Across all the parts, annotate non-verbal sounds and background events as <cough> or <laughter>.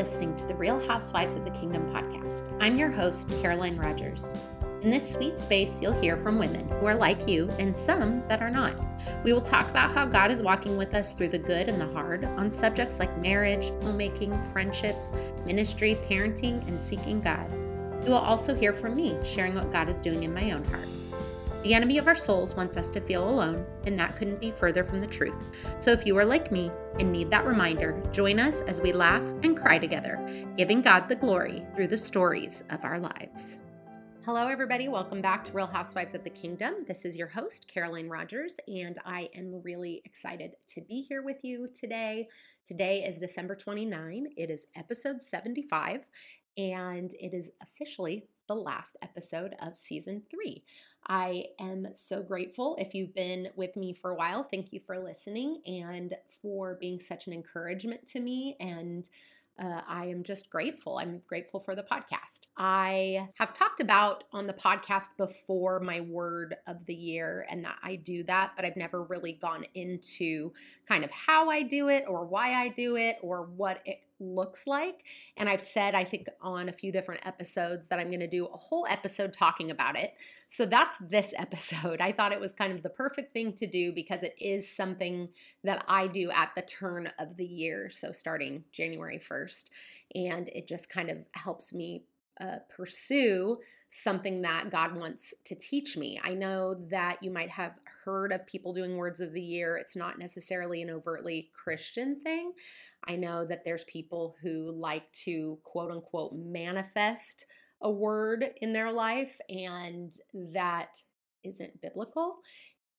listening to the Real Housewives of the Kingdom podcast. I'm your host, Caroline Rogers. In this sweet space, you'll hear from women who are like you and some that are not. We will talk about how God is walking with us through the good and the hard on subjects like marriage, homemaking, friendships, ministry, parenting, and seeking God. You will also hear from me, sharing what God is doing in my own heart. The enemy of our souls wants us to feel alone, and that couldn't be further from the truth. So if you are like me and need that reminder, join us as we laugh and cry together, giving God the glory through the stories of our lives. Hello, everybody. Welcome back to Real Housewives of the Kingdom. This is your host, Caroline Rogers, and I am really excited to be here with you today. Today is December 29. It is episode 75, and it is officially the last episode of season three. I am so grateful. If you've been with me for a while, thank you for listening and for being such an encouragement to me. And uh, I am just grateful. I'm grateful for the podcast. I have talked about on the podcast before my word of the year and that I do that, but I've never really gone into kind of how I do it or why I do it or what it looks like. And I've said, I think, on a few different episodes that I'm going to do a whole episode talking about it. So that's this <laughs> episode. I thought it was kind of the perfect thing to do because it is something that I do at the turn of the year. So starting January 1st. And it just kind of helps me uh, pursue something that God wants to teach me. I know that you might have heard of people doing words of the year. It's not necessarily an overtly Christian thing. I know that there's people who like to quote unquote manifest a word in their life, and that isn't biblical.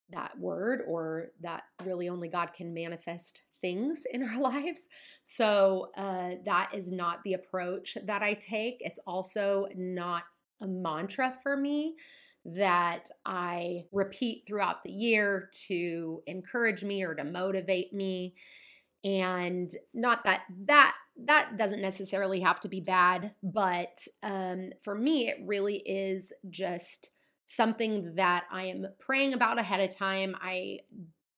That word, or that really only God can manifest things in our <laughs> lives. So, uh, that is not the approach that I take. It's also not a mantra for me that I repeat throughout the year to encourage me or to motivate me. And not that that that doesn't necessarily have to be bad, but um, for me, it really is just something that I am praying about ahead of time. I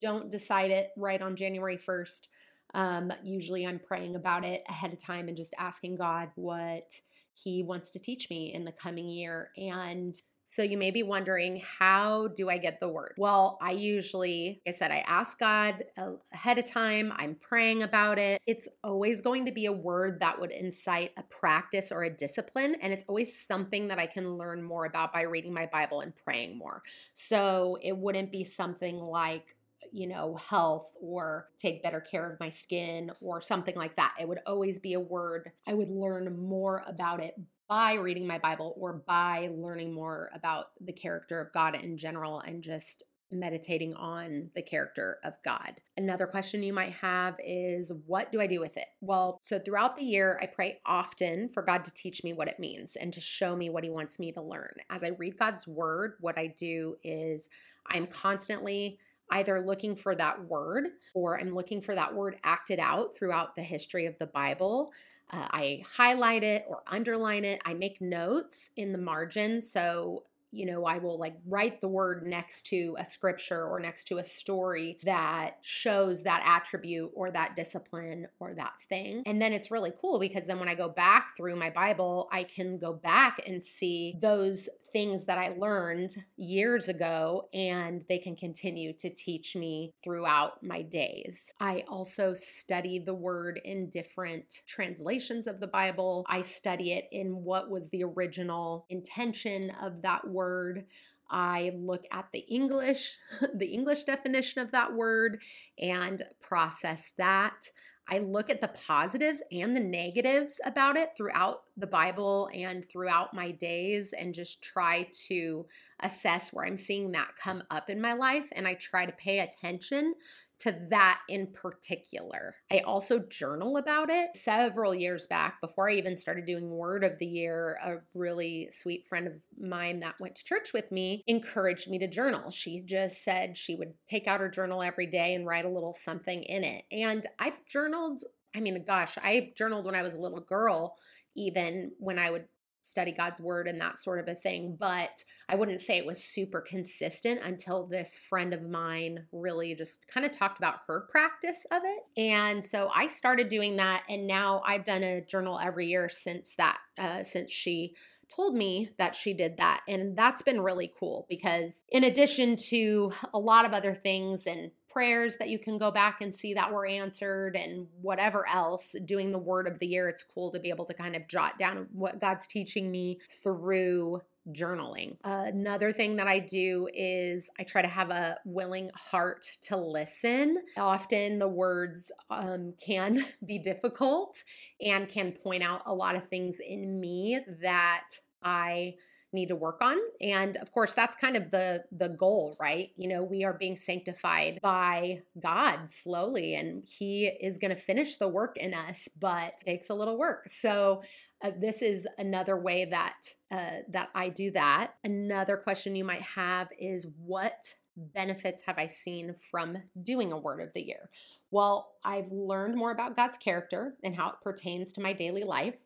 don't decide it right on January 1st. Um, usually I'm praying about it ahead of time and just asking God what he wants to teach me in the coming year. And so you may be wondering, how do I get the word? Well, I usually, like I said, I ask God uh, ahead of time. I'm praying about it. It's always going to be a word that would incite a practice or a discipline. And it's always something that I can learn more about by reading my Bible and praying more. So it wouldn't be something like, you know, health or take better care of my skin or something like that. It would always be a word. I would learn more about it by reading my Bible or by learning more about the character of God in general and just meditating on the character of God. Another question you might have is what do I do with it? Well, so throughout the year, I pray often for God to teach me what it means and to show me what He wants me to learn. As I read God's word, what I do is I'm constantly either looking for that word or I'm looking for that word acted out throughout the history of the Bible. Uh, I highlight it or underline it. I make notes in the margin. So you know, I will like write the word next to a scripture or next to a story that shows that attribute or that discipline or that thing. And then it's really cool because then when I go back through my Bible, I can go back and see those things that I learned years ago, and they can continue to teach me throughout my days. I also study the word in different translations of the Bible. I study it in what was the original intention of that word. I look at the English, <laughs> the English definition of that word, and process that. I look at the positives and the negatives about it throughout the Bible and throughout my days and just try to assess where I'm seeing that come up in my life. And I try to pay attention to that in particular. I also journal about it several years back before I even started doing Word of the Year. A really sweet friend of mine that went to church with me encouraged me to journal. She just said she would take out her journal every day and write a little something in it. And I've journaled, I mean, gosh, I journaled when I was a little girl, even when I would study God's word and that sort of a thing. But I wouldn't say it was super consistent until this friend of mine really just kind of talked about her practice of it. And so I started doing that. And now I've done a journal every year since that, uh, since she told me that she did that. And that's been really cool because, in addition to a lot of other things and prayers that you can go back and see that were answered and whatever else, doing the word of the year, it's cool to be able to kind of jot down what God's teaching me through journaling. Another thing that I do is I try to have a willing heart to listen. Often the words um, can <laughs> be difficult and can point out a lot of things in me that I need to work on and of course that's kind of the the goal right you know we are being sanctified by god slowly and he is going to finish the work in us but it takes a little work so uh, this is another way that uh, that I do that. Another question you might have is what benefits have I seen from doing a word of the year? Well, I've learned more about God's character and how it pertains to my daily life.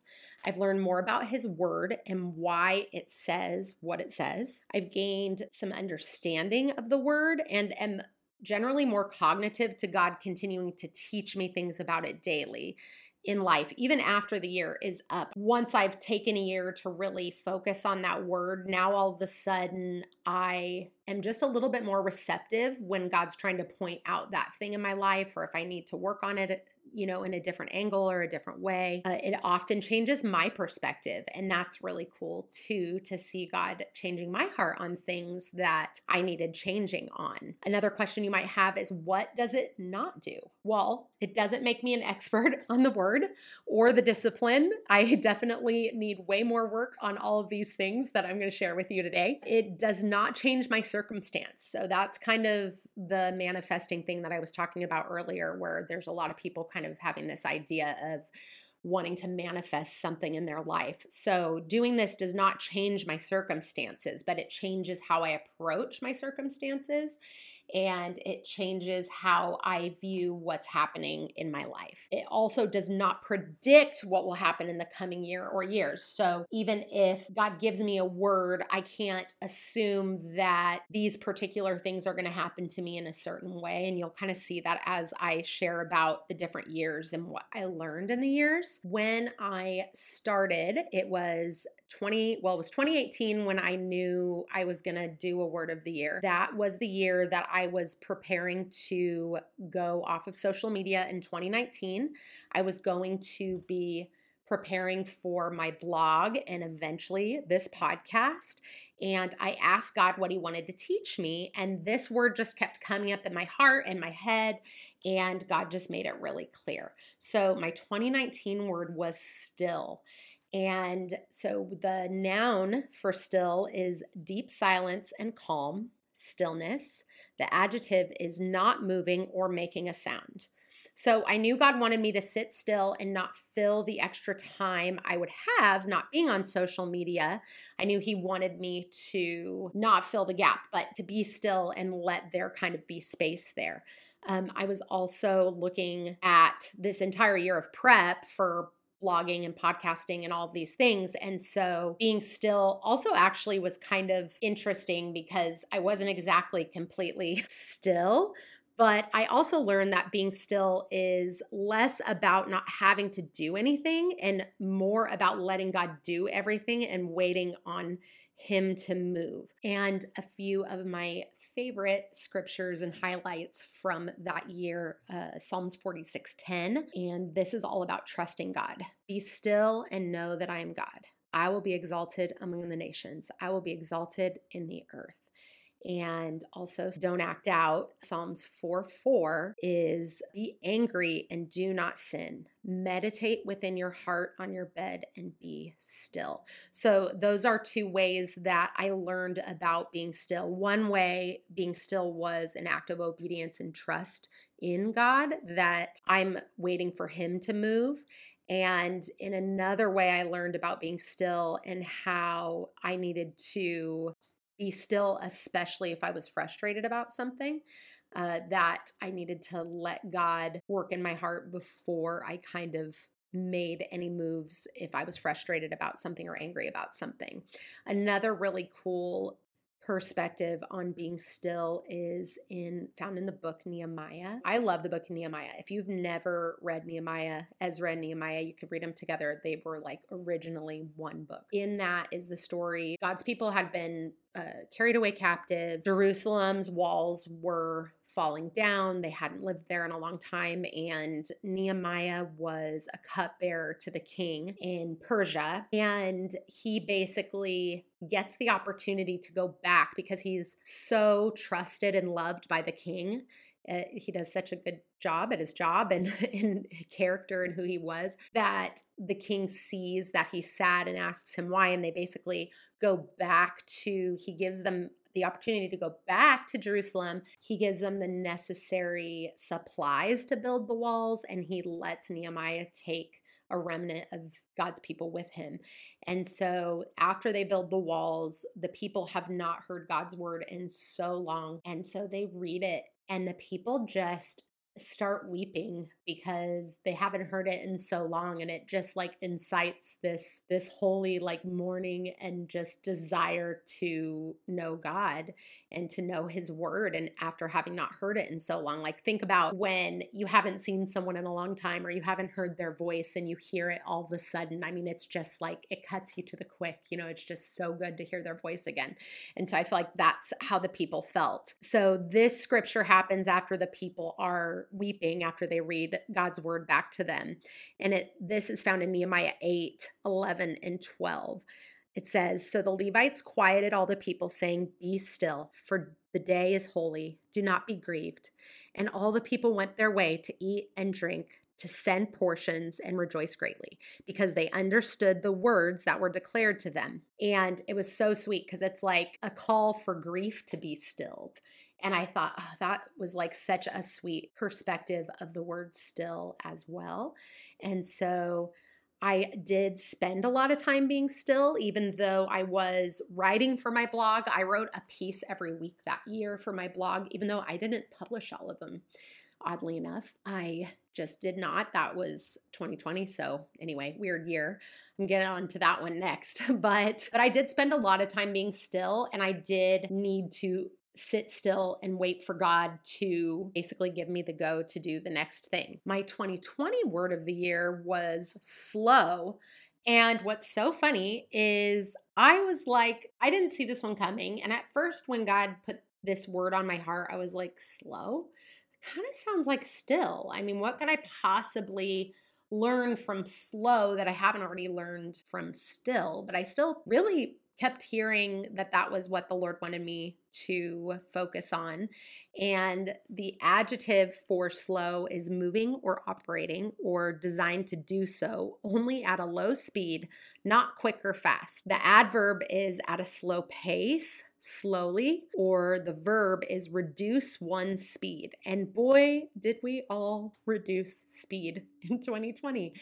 I've learned more about His Word and why it says what it says. I've gained some understanding of the Word and am generally more cognitive to God continuing to teach me things about it daily in life, even after the year is up. Once I've taken a year to really focus on that word, now all of a sudden I am just a little bit more receptive when God's trying to point out that thing in my life or if I need to work on it you know, in a different angle or a different way. Uh, it often changes my perspective. And that's really cool too, to see God changing my heart on things that I needed changing on. Another question you might have is what does it not do? Well, it doesn't make me an expert <laughs> on the word or the discipline. I definitely need way more work on all of these things that I'm going to share with you today. It does not change my circumstance. So that's kind of the manifesting thing that I was talking about earlier, where there's a lot of people kind of having this idea of wanting to manifest something in their life. So, doing this does not change my circumstances, but it changes how I approach my circumstances and it changes how I view what's happening in my life. It also does not predict what will happen in the coming year or years. So even if God gives me a word, I can't assume that these particular things are going to happen to me in a certain way. And you'll kind of see that as I share about the different years and what I learned in the years. When I started, it was 20 well it was 2018 when i knew i was going to do a word of the year that was the year that i was preparing to go off of social media in 2019 i was going to be preparing for my blog and eventually this podcast and I asked God what He wanted to teach me. And this word just kept coming up in my heart and my head. And God just made it really clear. So, my 2019 word was still. And so the noun for still is deep silence and calm, stillness. The adjective is not moving or making a sound. So I knew God wanted me to sit still and not fill the extra time I would have not being on social media. I knew He wanted me to not fill the gap, but to be still and let there kind of be space there. Um, I was also looking at this entire year of prep for blogging and podcasting and all of these things. And so being still also actually was kind of interesting because I wasn't exactly completely <laughs> still. But I also learned that being still is less about not having to do anything and more about letting God do everything and waiting on Him to move. And a few of my favorite scriptures and highlights from that year, uh, Psalms 46:10, and this is all about trusting God. Be still and know that I am God. I will be exalted among the nations. I will be exalted in the earth and also don't act out. Psalms 4 4 is be angry and do not sin. Meditate within your heart on your bed and be still. So, those are two ways that I learned about being still. One way being still was an act of obedience and trust in God that I'm waiting for Him to move. And in another way, I learned about being still and how I needed to be still, especially if I was frustrated about something. Uh, that I needed to let God work in my heart before I kind of made any moves if I was frustrated about something or angry about something. Another really cool perspective on being still is in found in the book Nehemiah. I love the book Nehemiah. If you've never read Nehemiah, Ezra and Nehemiah, you could read them together. They were like originally one book. In that is the story God's people had been uh, carried away captive. Jerusalem's walls were falling down. They hadn't lived there in a long time. And Nehemiah was a cupbearer to the king in Persia. And he basically gets the opportunity to go back because he's so trusted and loved by the king. Uh, he does such a good job at his job and <laughs> in character and who he was that the king sees that he's sad and asks him why and they basically go back to he gives them the opportunity to go back to Jerusalem, he gives them the necessary supplies to build the walls and he lets Nehemiah take a remnant of God's people with him. And so after they build the walls, the people have not heard God's word in so long. And so they read it and the people just start weeping because they haven't heard it in so long and it just like incites this this holy like mourning and just desire to know God and to know his word and after having not heard it in so long. Like think about when you haven't seen someone in a long time or you haven't heard their voice and you hear it all of a sudden. I mean it's just like it cuts you to the quick you know it's just so good to hear their voice again. And so I feel like that's how the people felt. So this scripture happens after the people are weeping after they read God's word back to them. And it this is found in Nehemiah 8 11 and 12 it says, So the Levites quieted all the people, saying, Be still, for the day is holy. Do not be grieved. And all the people went their way to eat and drink, to send portions and rejoice greatly, because they understood the words that were declared to them. And it was so sweet because it's like a call for grief to be stilled. And I thought, oh, that was like such a sweet perspective of the word still as well. And so I did spend a lot of time being still, even though I was writing for my blog. I wrote a piece every week that year for my blog, even though I didn't publish all of them. Oddly enough, I just did not. That was 2020. So, anyway, weird year. I'm getting on to that one next. <laughs> But but I did spend a lot of time being still and I did need to sit still and wait for God to basically give me the go to do the next thing. My 2020 word of the year was slow. And what's so funny is I was like, I didn't see this one coming. And at first, when God put this word on my heart, I was like, slow? Kind of sounds like still. I mean, what could I possibly learn from slow that I haven't already learned from still? But I still really kept hearing that that was what the Lord wanted me to focus on. And the adjective for slow is moving or operating or designed to do so only at a low speed, not quick or fast. The adverb is at a slow pace, slowly, or the verb is reduce one speed. And boy, did we all reduce speed <laughs> in 2020.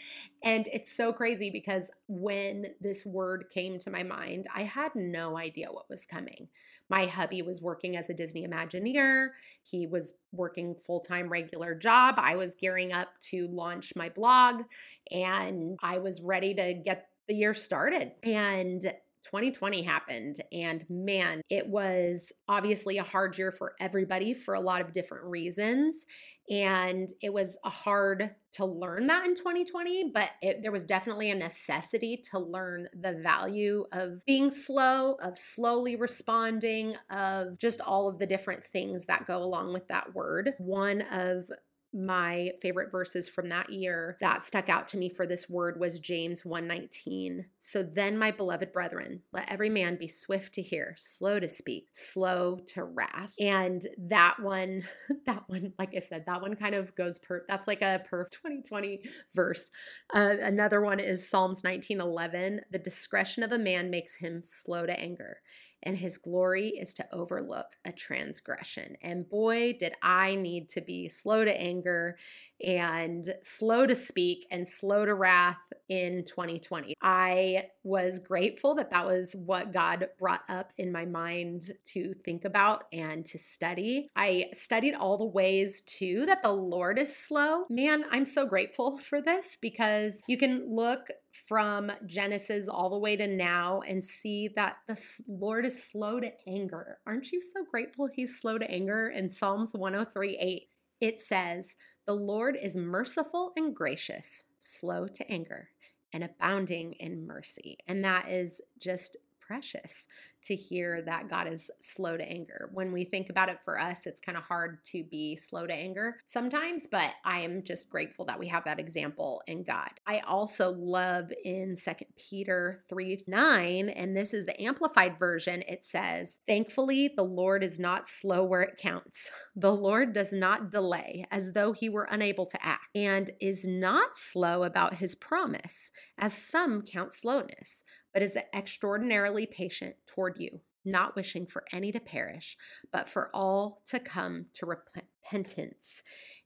And it's so crazy because when this word came to my mind, I had no idea what was coming. My hubby was working as a Disney Imagineer. He was working full time regular job. I was gearing up to launch my blog and I was ready to get the year started. And 2020 happened and man, it was obviously a hard year for everybody for a lot of different reasons. And it was hard to learn that in 2020, but it, there was definitely a necessity to learn the value of being slow, of slowly responding, of just all of the different things that go along with that word. One of my favorite verses from that year that stuck out to me for this word was James 1:19. So then my beloved brethren, let every man be swift to hear, slow to speak, slow to wrath. And that one <laughs> that one like I said, that one kind of goes per that's like a per 2020 verse. Uh, another one is Psalms 19:11, the discretion of a man makes him slow to anger and his glory is to overlook a transgression. And boy, did I need to be slow to anger and slow to speak and slow to wrath in 2020. I was grateful that that was what God brought up in my mind to think about and to study. I studied all the ways too that the Lord is slow. Man, I'm so grateful for this because you can look from Genesis all the way to now and see that the Lord is slow to anger. Aren't you so grateful he's slow to anger? In Psalms 103 8, it says, The Lord is merciful and gracious, slow to anger, and abounding in mercy. And that is just precious to hear that God is slow to anger. When we think about it for us, it's kind of hard to be slow to anger sometimes, but I am just grateful that we have that example in God. I also love in Second Peter 3 9, and this is the amplified version, it says, Thankfully, the Lord is not slow where it counts. The Lord does not delay as though he were unable to act, and is not slow about his promise, as some count slowness but is extraordinarily patient toward you, not wishing for any to perish, but for all to come to repentance.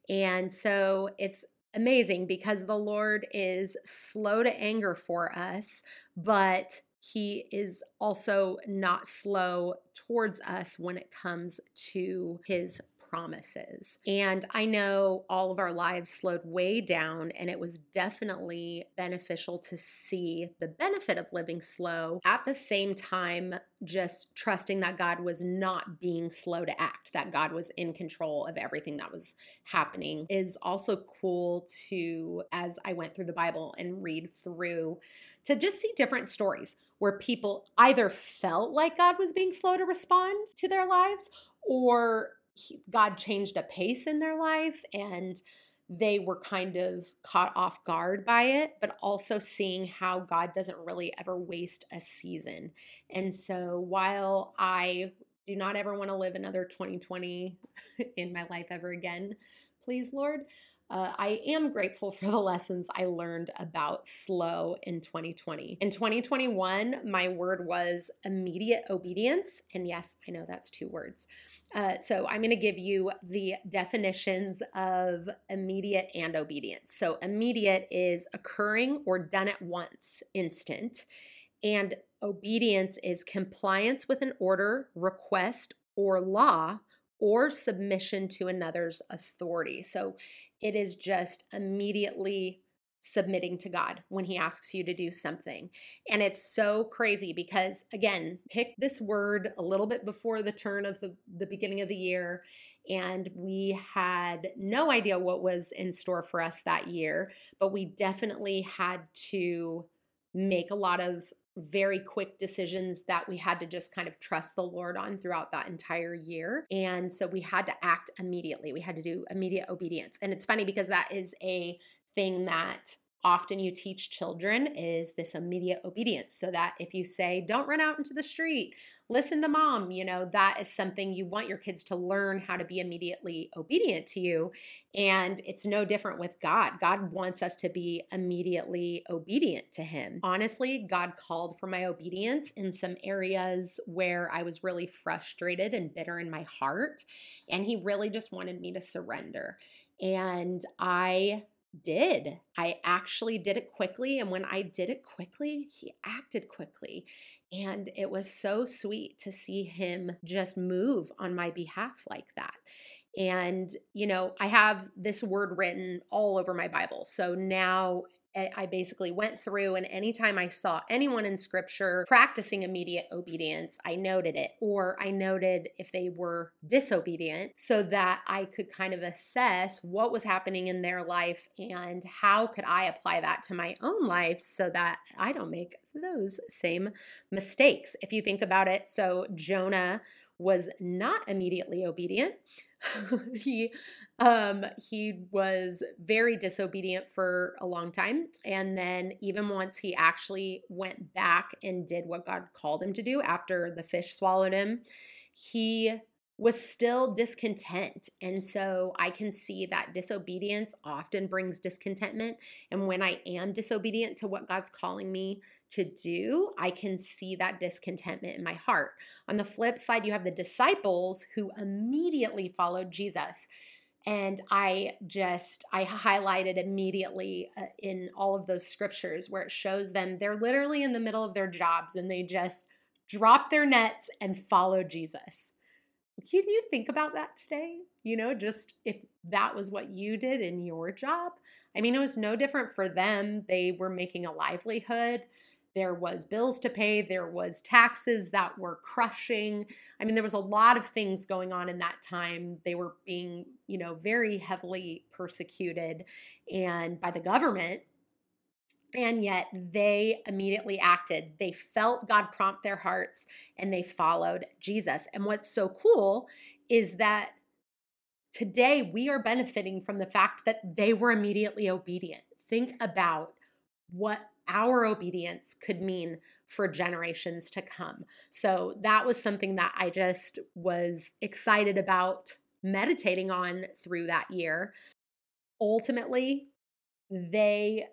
And so it's amazing because the Lord is slow to anger for us, but he is also not slow towards us when it comes to his promises. And I know all of our lives slowed way down, and it was definitely beneficial to see the benefit of living slow. At the same time, just trusting that God was not being slow to act, that God was in control of everything that was happening is also cool to, as I went through the Bible and read through, to just see different stories where people either felt like God was being slow to respond to their lives or God changed a pace in their life and they were kind of caught off guard by it, but also seeing how God doesn't really ever waste a season. And so while I do not ever want to live another 2020 <laughs> in my life ever again, please, Lord, uh, I am grateful for the lessons I learned about slow in 2020. In 2021, my word was immediate obedience. And yes, I know that's two words. Uh, so I'm going to give you the definitions of immediate and obedience. So immediate is occurring or done at once, instant. And obedience is compliance with an order, request, or law or submission to another's authority. So it is just immediately submitting to God when He asks you to do something. And it's so crazy because, again, pick this word a little bit before the turn of the, the beginning of the year. And we had no idea what was in store for us that year, but we definitely had to make a lot of very quick decisions that we had to just kind of trust the Lord on throughout that entire year. And so we had to act immediately. We had to do immediate obedience. And it's funny because that is a thing that often you teach children is this immediate obedience so that if you say don't run out into the street listen to mom you know that is something you want your kids to learn how to be immediately obedient to you and it's no different with god. God wants us to be immediately obedient to him. Honestly god called for my obedience in some areas where i was really frustrated and bitter in my heart and he really just wanted me to surrender and i did. I actually did it quickly. And when I did it quickly, he acted quickly. And it was so sweet to see him just move on my behalf like that. And, you know, I have this word written all over my Bible. So now I basically went through, and anytime I saw anyone in scripture practicing immediate obedience, I noted it, or I noted if they were disobedient so that I could kind of assess what was happening in their life and how could I apply that to my own life so that I don't make those same mistakes. If you think about it, so Jonah was not immediately obedient. <laughs> he um he was very disobedient for a long time and then even once he actually went back and did what God called him to do after the fish swallowed him he was still discontent. And so I can see that disobedience often brings discontentment. And when I am disobedient to what God's calling me to do, I can see that discontentment in my heart. On the flip side, you have the disciples who immediately followed Jesus. And I just, I highlighted immediately uh, in all of those scriptures where it shows them they're literally in the middle of their jobs and they just drop their nets and follow Jesus. Can you think about that today? You know, just if that was what you did in your job. I mean, it was no different for them. They were making a livelihood. There was bills to pay, there was taxes that were crushing. I mean, there was a lot of things going on in that time. They were being, you know, very heavily persecuted and by the government and yet they immediately acted. They felt God prompt their hearts and they followed Jesus. And what's so cool is that today we are benefiting from the fact that they were immediately obedient. Think about what our obedience could mean for generations to come. So that was something that I just was excited about meditating on through that year. Ultimately, they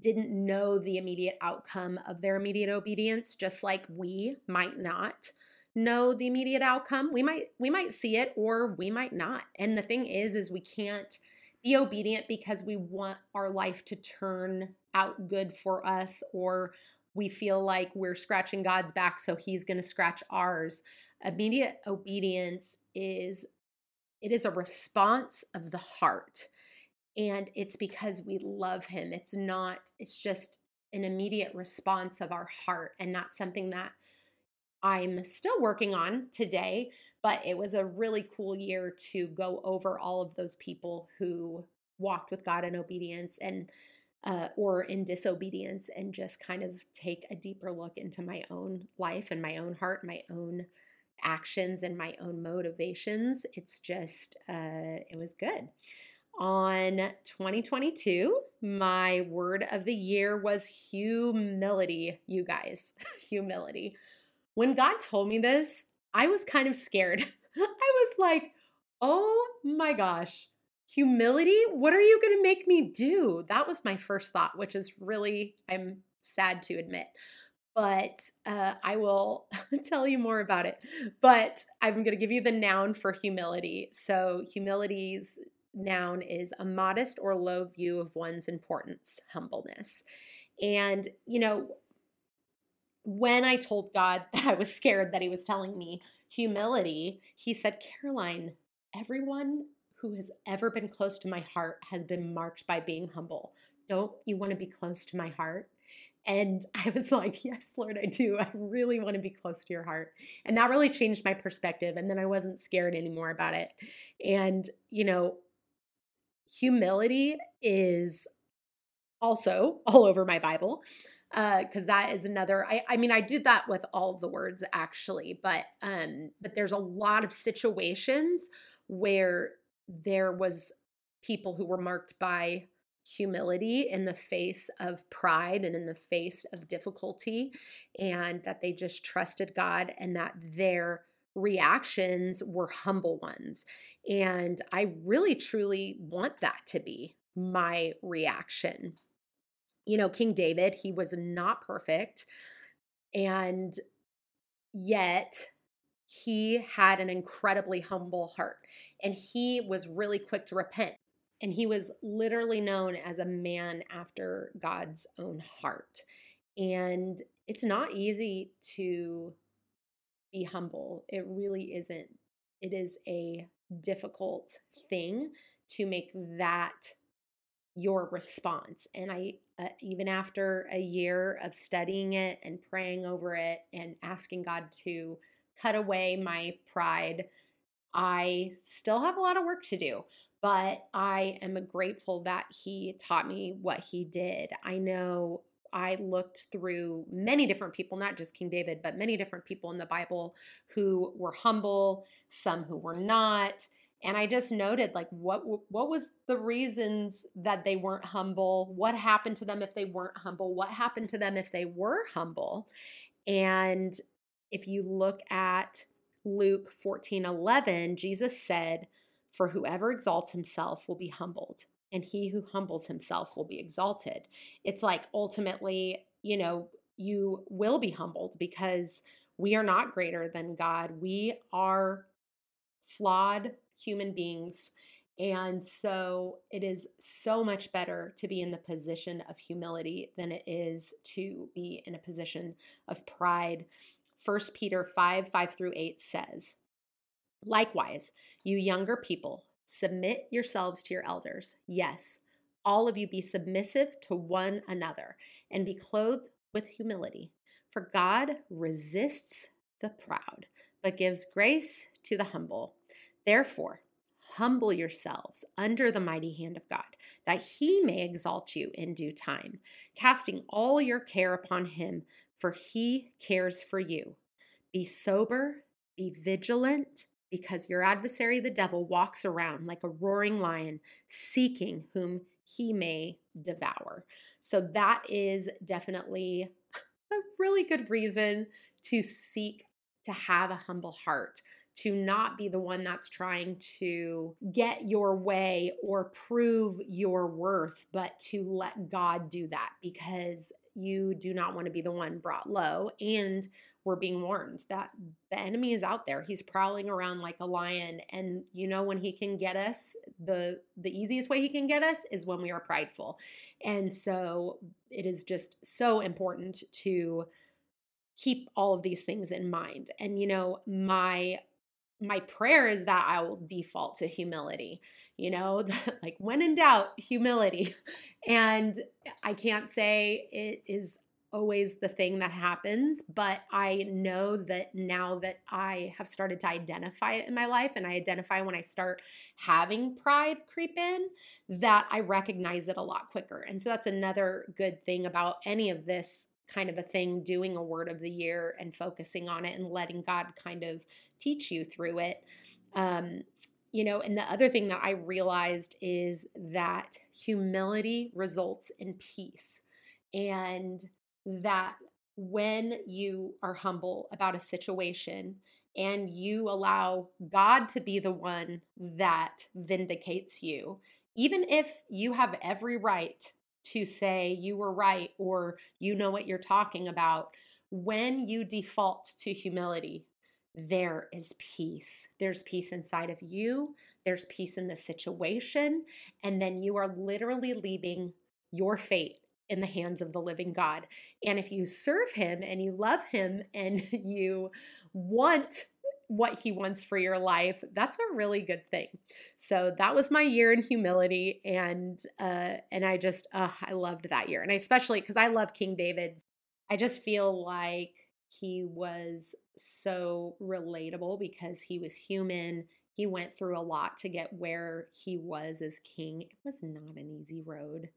didn't know the immediate outcome of their immediate obedience just like we might not know the immediate outcome we might we might see it or we might not and the thing is is we can't be obedient because we want our life to turn out good for us or we feel like we're scratching God's back so he's going to scratch ours immediate obedience is it is a response of the heart and it's because we love him. It's not, it's just an immediate response of our heart. And that's something that I'm still working on today. But it was a really cool year to go over all of those people who walked with God in obedience and uh, or in disobedience and just kind of take a deeper look into my own life and my own heart, my own actions and my own motivations. It's just, uh, it was good on 2022. My word of the year was humility, you guys. <laughs> humility. When God told me this, I was kind of scared. <laughs> I was like, oh my gosh, humility? What are you going to make me do? That was my first thought, which is really, I'm sad to admit. But uh, I will <laughs> tell you more about it. But I'm going to give you the noun for humility. So, humility's noun is a modest or low view of one's importance, humbleness. And, you know, when I told God <laughs> that I was scared that He was telling me humility, He said, Caroline, everyone who has ever been close to my heart has been marked by being humble. Don't you want to be close to my heart? And <laughs> I was like, Yes, Lord, I do. I really want to be close to your heart. And that really changed my perspective. And then I wasn't scared anymore about it. And, you know, humility is also all over my Bible because uh, that is another I, I mean i did that with all of the words actually but um but there's a lot of situations where there was people who were marked by humility in the face of pride and in the face of difficulty and that they just trusted god and that their reactions were humble ones. And I really truly want that to be my reaction. You know, King David, he was not perfect. And yet, he had an incredibly humble heart and he was really quick to repent. And he was literally known as a man after God's own heart. And it's not easy to be humble. It really isn't. It is a difficult thing to make that your response. And I, uh, even after a year of studying it and praying over it and asking God to cut away my pride, I still have a lot of work to do. But I am grateful that He taught me what He did. I know I looked through many different people, not just King David, but many different people in the Bible who were humble, some who were not. And I just noted like what what was the reasons that they weren't humble? What happened to them if they weren't humble? What happened to them if they were humble? And if you look at Luke 14 11, Jesus said, For whoever exalts himself will be humbled, and he who humbles himself will be exalted. It's like ultimately, you know, you will be humbled because we are not greater than God. We are flawed human beings. And so it is so much better to be in the position of humility than it is to be in a position of pride. 1 Peter 5 5 through 8 says, Likewise, you younger people, submit yourselves to your elders. Yes, all of you be submissive to one another and be clothed with humility. For God resists the proud, but gives grace to the humble. Therefore, humble yourselves under the mighty hand of God, that he may exalt you in due time, casting all your care upon him, for he cares for you. Be sober, be vigilant, because your adversary, the devil, walks around like a roaring lion, seeking whom he may devour. So, that is definitely a really good reason to seek to have a humble heart, to not be the one that's trying to get your way or prove your worth, but to let God do that because you do not want to be the one brought low. And we're being warned that the enemy is out there. He's prowling around like a lion. And you know, when he can get us, the the easiest way he can get us is when we are prideful. And so it is just so important to keep all of these things in mind. And you know, my my prayer is that I will default to humility, you know, <laughs> like when in doubt, humility. <laughs> And I can't say it is always the thing that happens, but I know that now that I have started to identify it in my life and I identify when I start having pride creep in, that I recognize it a lot quicker. And so that's another good thing about any of this kind of a thing, doing a word of the year and focusing on it and letting God kind of teach you through it. Um, you know, and the other thing that I realized is that humility results in peace. And that when you are humble about a situation and you allow God to be the one that vindicates you, even if you have every right to say you were right or you know what you're talking about, when you default to humility, there is peace. There's peace inside of you, there's peace in the situation, and then you are literally leaving your fate in the hands of the living God. And if you serve him and you love him and <laughs> you want what he wants for your life, that's a really good thing. So that was my year in humility and uh and I just uh I loved that year. And I especially cuz I love King David. I just feel like he was so relatable because he was human. He went through a lot to get where he was as king. It was not an easy road.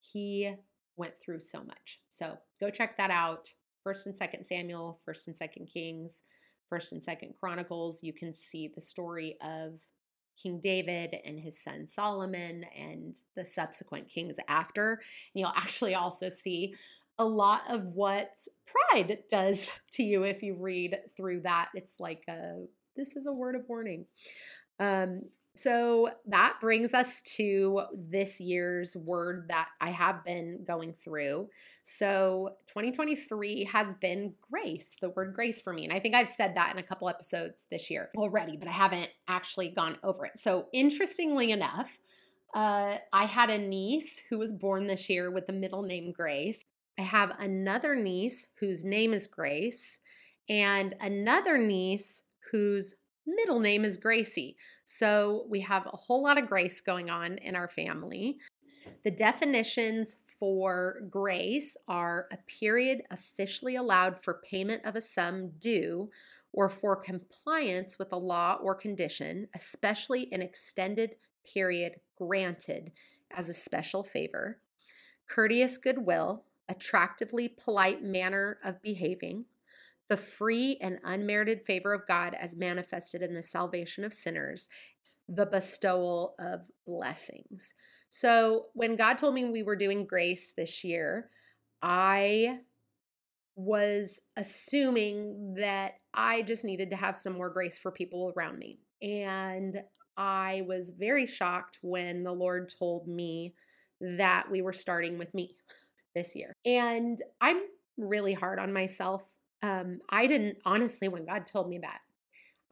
He went through so much. So go check that out. First and Second Samuel, First and Second Kings, First and Second Chronicles. You can see the story of King David and his son Solomon and the subsequent kings after. And you'll <laughs> actually also see a lot of what pride does <laughs> to you if you read through that. It's like a this is a word of warning. Um, so that brings us to this year's word that I have been going through. So 2023 has been grace, the word grace for me. And I think I've said that in a couple episodes this year already, but I haven't actually gone over it. So interestingly enough, uh, I had a niece who was born this year with the middle name Grace. I have another niece whose name is Grace, and another niece whose middle name is Gracie. So we have a whole lot of grace going on in our family. The definitions for grace are a period officially allowed for payment of a sum due or for compliance with a law or condition, especially an extended period granted as a special favor, courteous goodwill, attractively polite manner of behaving, the free and unmerited favor of God as manifested in the salvation of sinners, the bestowal of blessings. So, when God told me we were doing grace this year, I was assuming that I just needed to have some more grace for people around me. And I was very shocked when the Lord told me that we were starting with me this year. And I'm really hard on myself. Um, I didn't, honestly, when God told me that,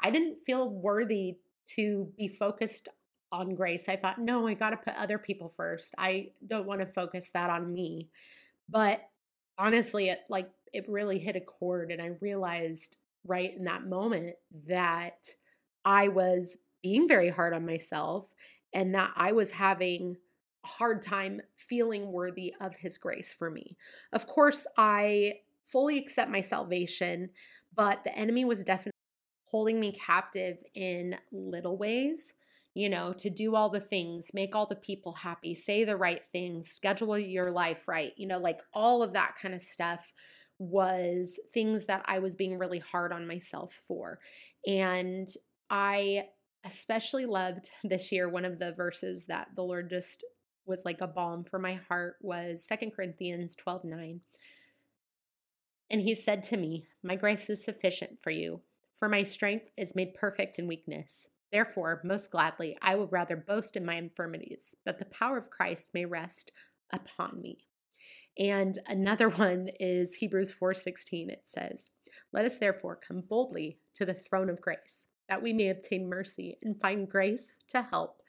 I didn't feel worthy to be focused on grace. I thought, no, I got to put other people first. I don't want to focus that on me. But honestly, it like it really hit a chord and I realized right in that moment that I was being very hard on myself and that I was having hard time feeling worthy of his grace for me. Of course, I fully accept my salvation, but the enemy was definitely holding me captive in little ways you know, to do all the things, make all the people happy, say the right things, schedule your life right, you know, like all of that kind of stuff was things that I was being really hard on myself for. And I especially loved <laughs> this year one of the verses that the Lord just was like a balm for my heart was Second Corinthians 12 9. And he said to me, My grace is sufficient for you, for my strength is made perfect in weakness. Therefore, most gladly, I will rather boast in my infirmities, that the power of Christ may rest upon me. And another <laughs> one is Hebrews 4:16. It says, "Let us therefore come boldly to the throne of grace, that we may obtain mercy and find grace to help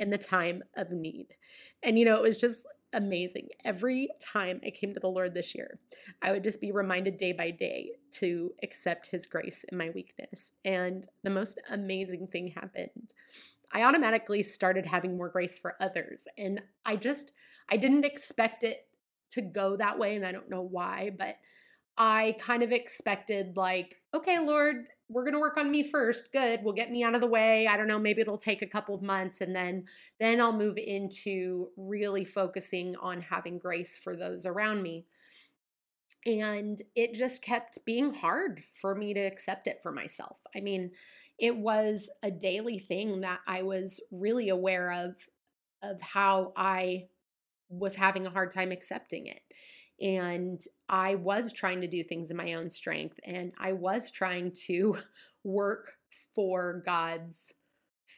in the time of need." And you know, it was just amazing. Every time I came to the Lord this year, I would just be reminded day by day to accept His grace in my weakness. And the most amazing thing happened. I automatically started having more grace for others. And I just, I didn't expect it to go that way. And I don't know why, but I kind of expected, like, okay, Lord, we're going to work on me first. Good. We'll get me out of the way. I don't know, maybe it'll take a couple of months and then then I'll move into really focusing on having grace for those around me. And it just kept being hard for me to accept it for myself. I mean, it was a daily thing that I was really aware of of how I was having a hard time accepting it. And I was trying to do things in my own strength and I was trying to <laughs> work for God's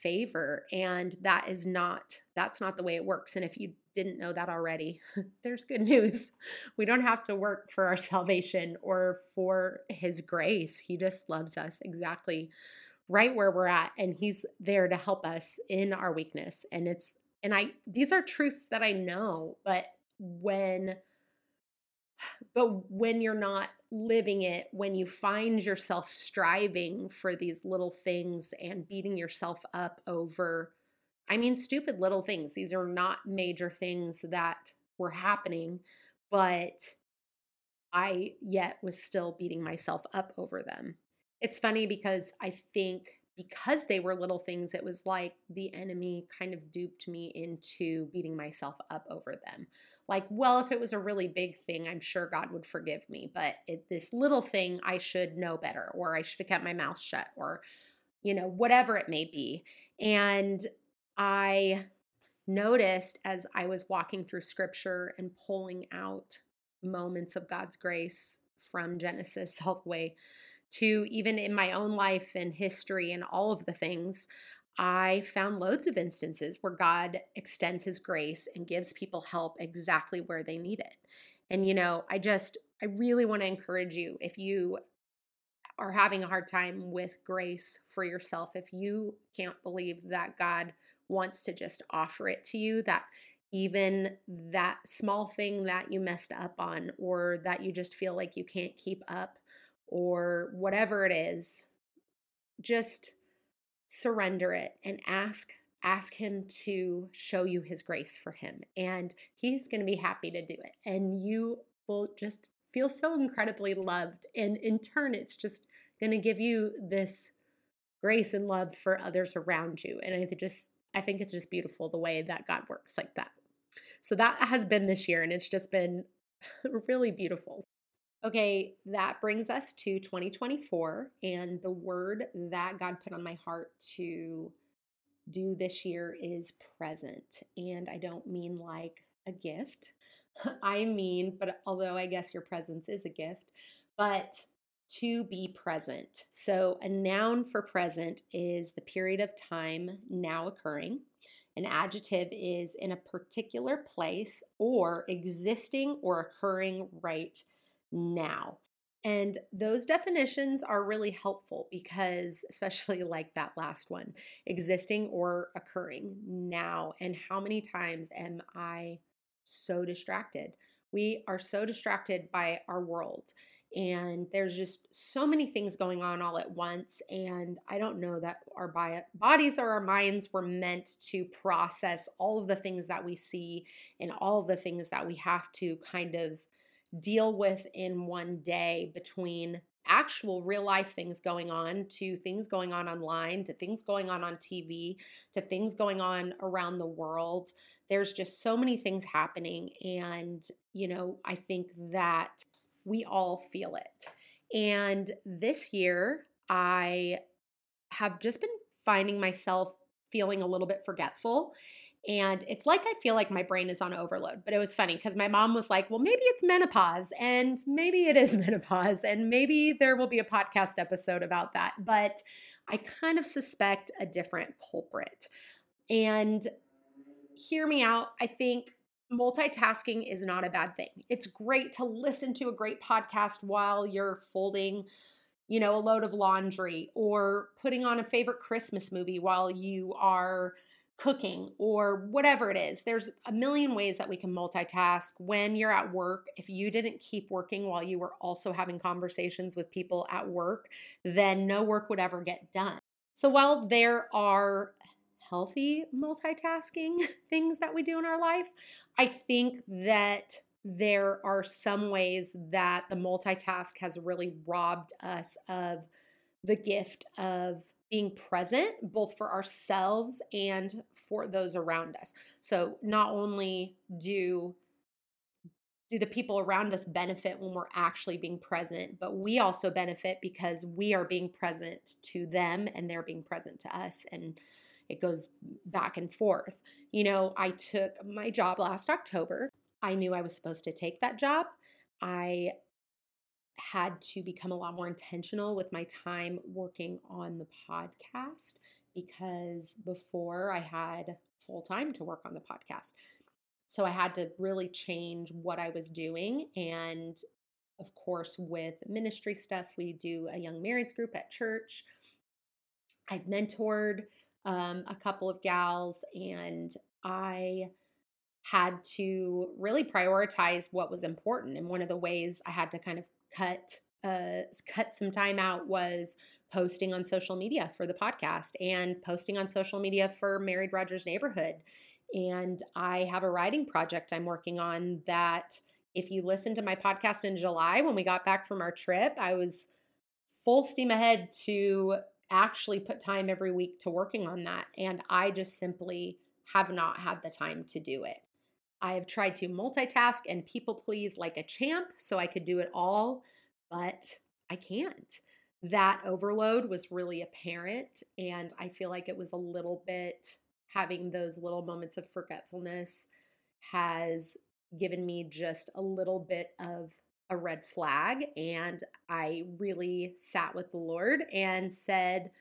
favor and that is not that's not the way it works. And if you didn't know that already <laughs> there's good news. <laughs> We don't have to work for our salvation or for his grace. He just loves us exactly right where we're at and he's there to help us in our weakness. And it's and I these are truths that I know but when but when you're not living it, when you find yourself striving for these little things and beating yourself up over, I mean, stupid little things, these are not major things that were happening, but I yet was still beating myself up over them. It's funny because I think because they were little things, it was like the enemy kind of duped me into beating myself up over them like, well, if it was a really big thing, I'm sure God would forgive me. But it, this little thing, I should know better, or I should have kept my mouth shut, or, you know, whatever it may be. And I noticed as I was walking through scripture and pulling out moments of God's grace from Genesis <laughs> all the way to even in my own life and history and all of the things, I found loads of instances where God extends his grace and gives people help exactly where they need it. And, you know, I just, I really want to encourage you if you are having a hard time with grace for yourself, if you can't believe that God wants to just offer it to you, that even that small thing that you messed up on, or that you just feel like you can't keep up, or whatever it is, just surrender it and ask ask him to show you his grace for him and he's going to be happy to do it. And you will just feel so incredibly loved and in turn it's just going to give you this grace and love for others around you. And i just i think it's just beautiful the way that god works like that. So that has been this year and it's just been <laughs> really beautiful Okay, that brings us to 2024 and the word that God put on my heart to do this year is present. And I don't mean like a gift. <laughs> I mean, but although I guess your presence is a gift, But to be present. So, a noun for present is the period of time now occurring. An adjective is in a particular place or existing or occurring right now. And those definitions are really helpful because, <laughs> especially like that last one, existing or occurring now. And how many times am I so distracted? We are so distracted by our world and there's just so many things going on all at once and i don't know that our bodies or our minds were meant to process all of the things that we see and all of the things that we have to kind of deal with in one day between actual real life things going on to things going on online to things going on on TV to things going on around the world there's just so many things happening and you know i think that we all feel it. And this year, I have just been finding myself feeling a little bit forgetful. And it's like I feel like my brain is on overload. But it was funny because my mom was like, well, maybe it's menopause, and maybe it is <laughs> menopause, and maybe there will be a podcast episode about that. But I kind of suspect a different culprit. And hear me out. I think multitasking is not a bad thing. It's great to listen to a great podcast while you're folding, you know, a load of laundry or putting on a favorite Christmas movie while you are cooking or whatever it is. There's a million ways that we can multitask when you're at work. If you didn't keep working while you were also having conversations with people at work, then no work would ever get done. So while there are healthy multitasking <laughs> things that we do in our life. I think that there are some ways that the multitask has really robbed us of the gift of being present both for ourselves and for those around us. So not only do do the people around us benefit when we're actually being present, but we also benefit because we are being present to them and they're being present to us and it goes back and forth. You know, I took my job last October. I knew I was supposed to take that job. I had to become a lot more intentional with my time working on the podcast because before I had full time to work on the podcast. So I had to really change what I was doing. And of course, with ministry stuff, we do a young marrieds group at church. I've mentored um, a couple of gals, and I had to really prioritize what was important. And one of the ways I had to kind of cut uh, cut some time out was posting on social media for the podcast and posting on social media for Married Rogers Neighborhood. And I have a writing project I'm working on that if you listen to my podcast in July when we got back from our trip, I was full steam ahead to actually put time every week to working on that. And I just simply have not had the time to do it. I have tried to multitask and people please like a champ so I could do it all, but I can't. That overload was really apparent, and I feel like it was a little bit having those little moments of forgetfulness has given me just a little bit of a red flag. And I really sat with the Lord and said,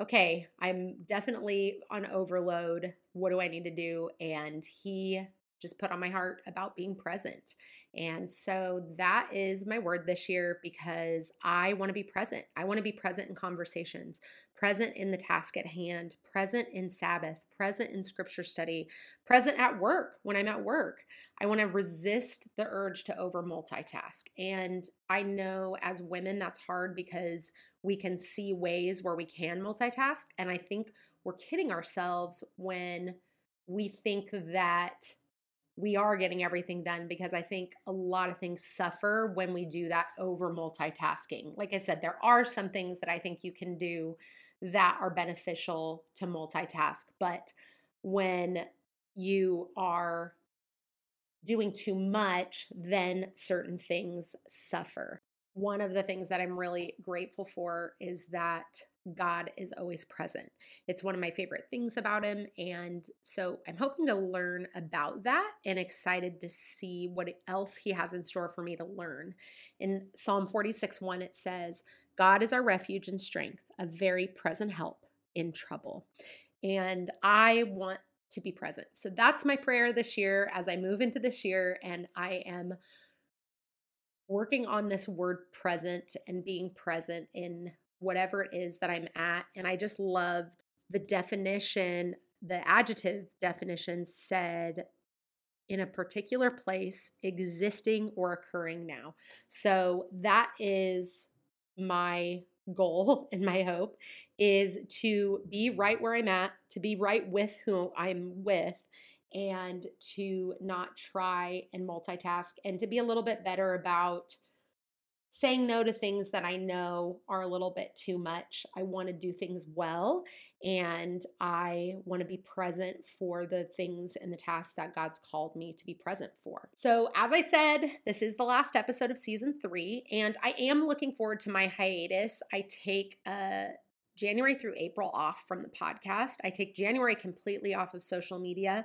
okay, I'm definitely on overload. What do I need to do? And He just put on my heart about being present. And so that is my word this year because I want to be present. I want to be present in conversations, present in the task at hand, present in Sabbath, present in scripture study, present at work when I'm at work. I want to resist the urge to over multitask. And I know as women that's hard because we can see ways where we can multitask. And I think we're kidding ourselves when we think that we are getting everything done because I think a lot of things suffer when we do that over multitasking. Like I said, there are some things that I think you can do that are beneficial to multitask, but when you are doing too much, then certain things suffer. One of the things that I'm really grateful for is that God is always present. It's one of my favorite things about him. And so I'm hoping to learn about that and excited to see what else he has in store for me to learn. In Psalm 46 1, it says, God is our refuge and strength, a very present help in trouble. And I want to be present. So that's my prayer this year as I move into this year. And I am working on this word present and being present in whatever it is that I'm at. And I just loved the definition, the adjective definition said in a particular place, existing or occurring now. So that is my goal <laughs> and my hope is to be right where I'm at, to be right with who I'm with, and to not try and multitask and to be a little bit better about saying no to things that I know are a little bit too much. I want to do things well and I want to be present for the things and the tasks that God's called me to be present for. So, as I said, this is the last episode of season three, and I am looking forward to my hiatus. I take a January through April off from the podcast. I take January completely off of social media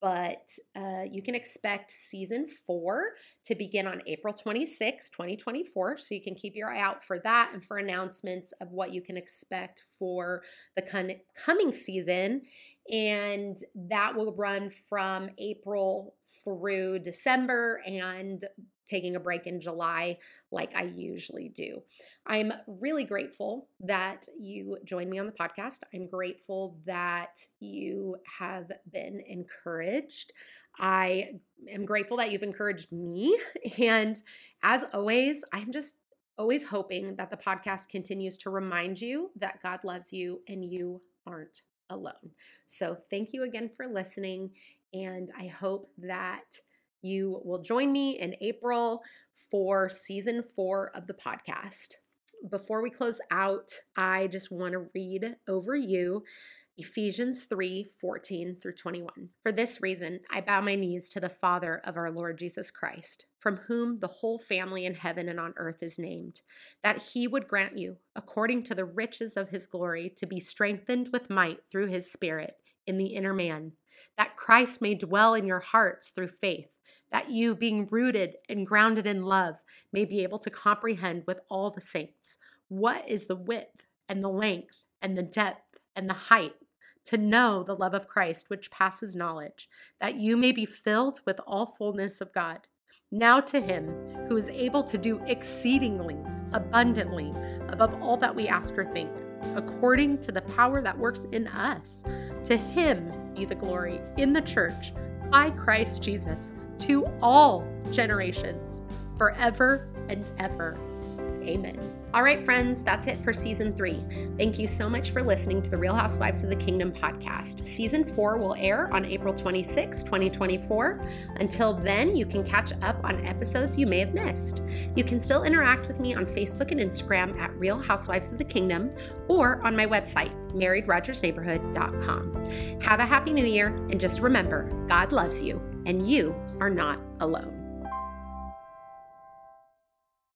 but uh, you can expect season four to begin on April 26, 2024. So you can keep your eye out for that and for announcements of what you can expect for the con- coming season. And that will run from April through December and taking a break in July like I usually do. I'm really grateful that you joined me on the podcast. I'm grateful that you have been encouraged. I am grateful that you've encouraged me. <laughs> And as always, I'm just always hoping that the podcast continues to remind you that God loves you and you aren't alone. So, thank you again for listening. And I hope that you will join me in April for season four of the podcast. Before we close out, I just want to read over you Ephesians 3 14 through 21. For this reason, I bow my knees to the Father of our Lord Jesus Christ, from whom the whole family in heaven and on earth is named, that he would grant you, according to the riches of his glory, to be strengthened with might through his Spirit in the inner man, that Christ may dwell in your hearts through faith that you, being rooted and grounded in love, may be able to comprehend with all the saints what is the width and the length and the depth and the height, to know the love of Christ which passes knowledge, that you may be filled with all fullness of God. Now to him who is able to do exceedingly abundantly above all that we ask or think, according to the power that works in us. To him be the glory in the church by Christ Jesus to all generations, forever and ever. Amen. All right, friends, that's it for season three. Thank you so much for listening to the Real Housewives of the Kingdom podcast. Season four will air on April 26, 2024. Until then, you can catch up on episodes you may have missed. You can still interact with me on Facebook and Instagram at Real Housewives of the Kingdom or on my website, marriedrogersneighborhood.com. Have a happy new year, and just remember God loves you, and you are not alone.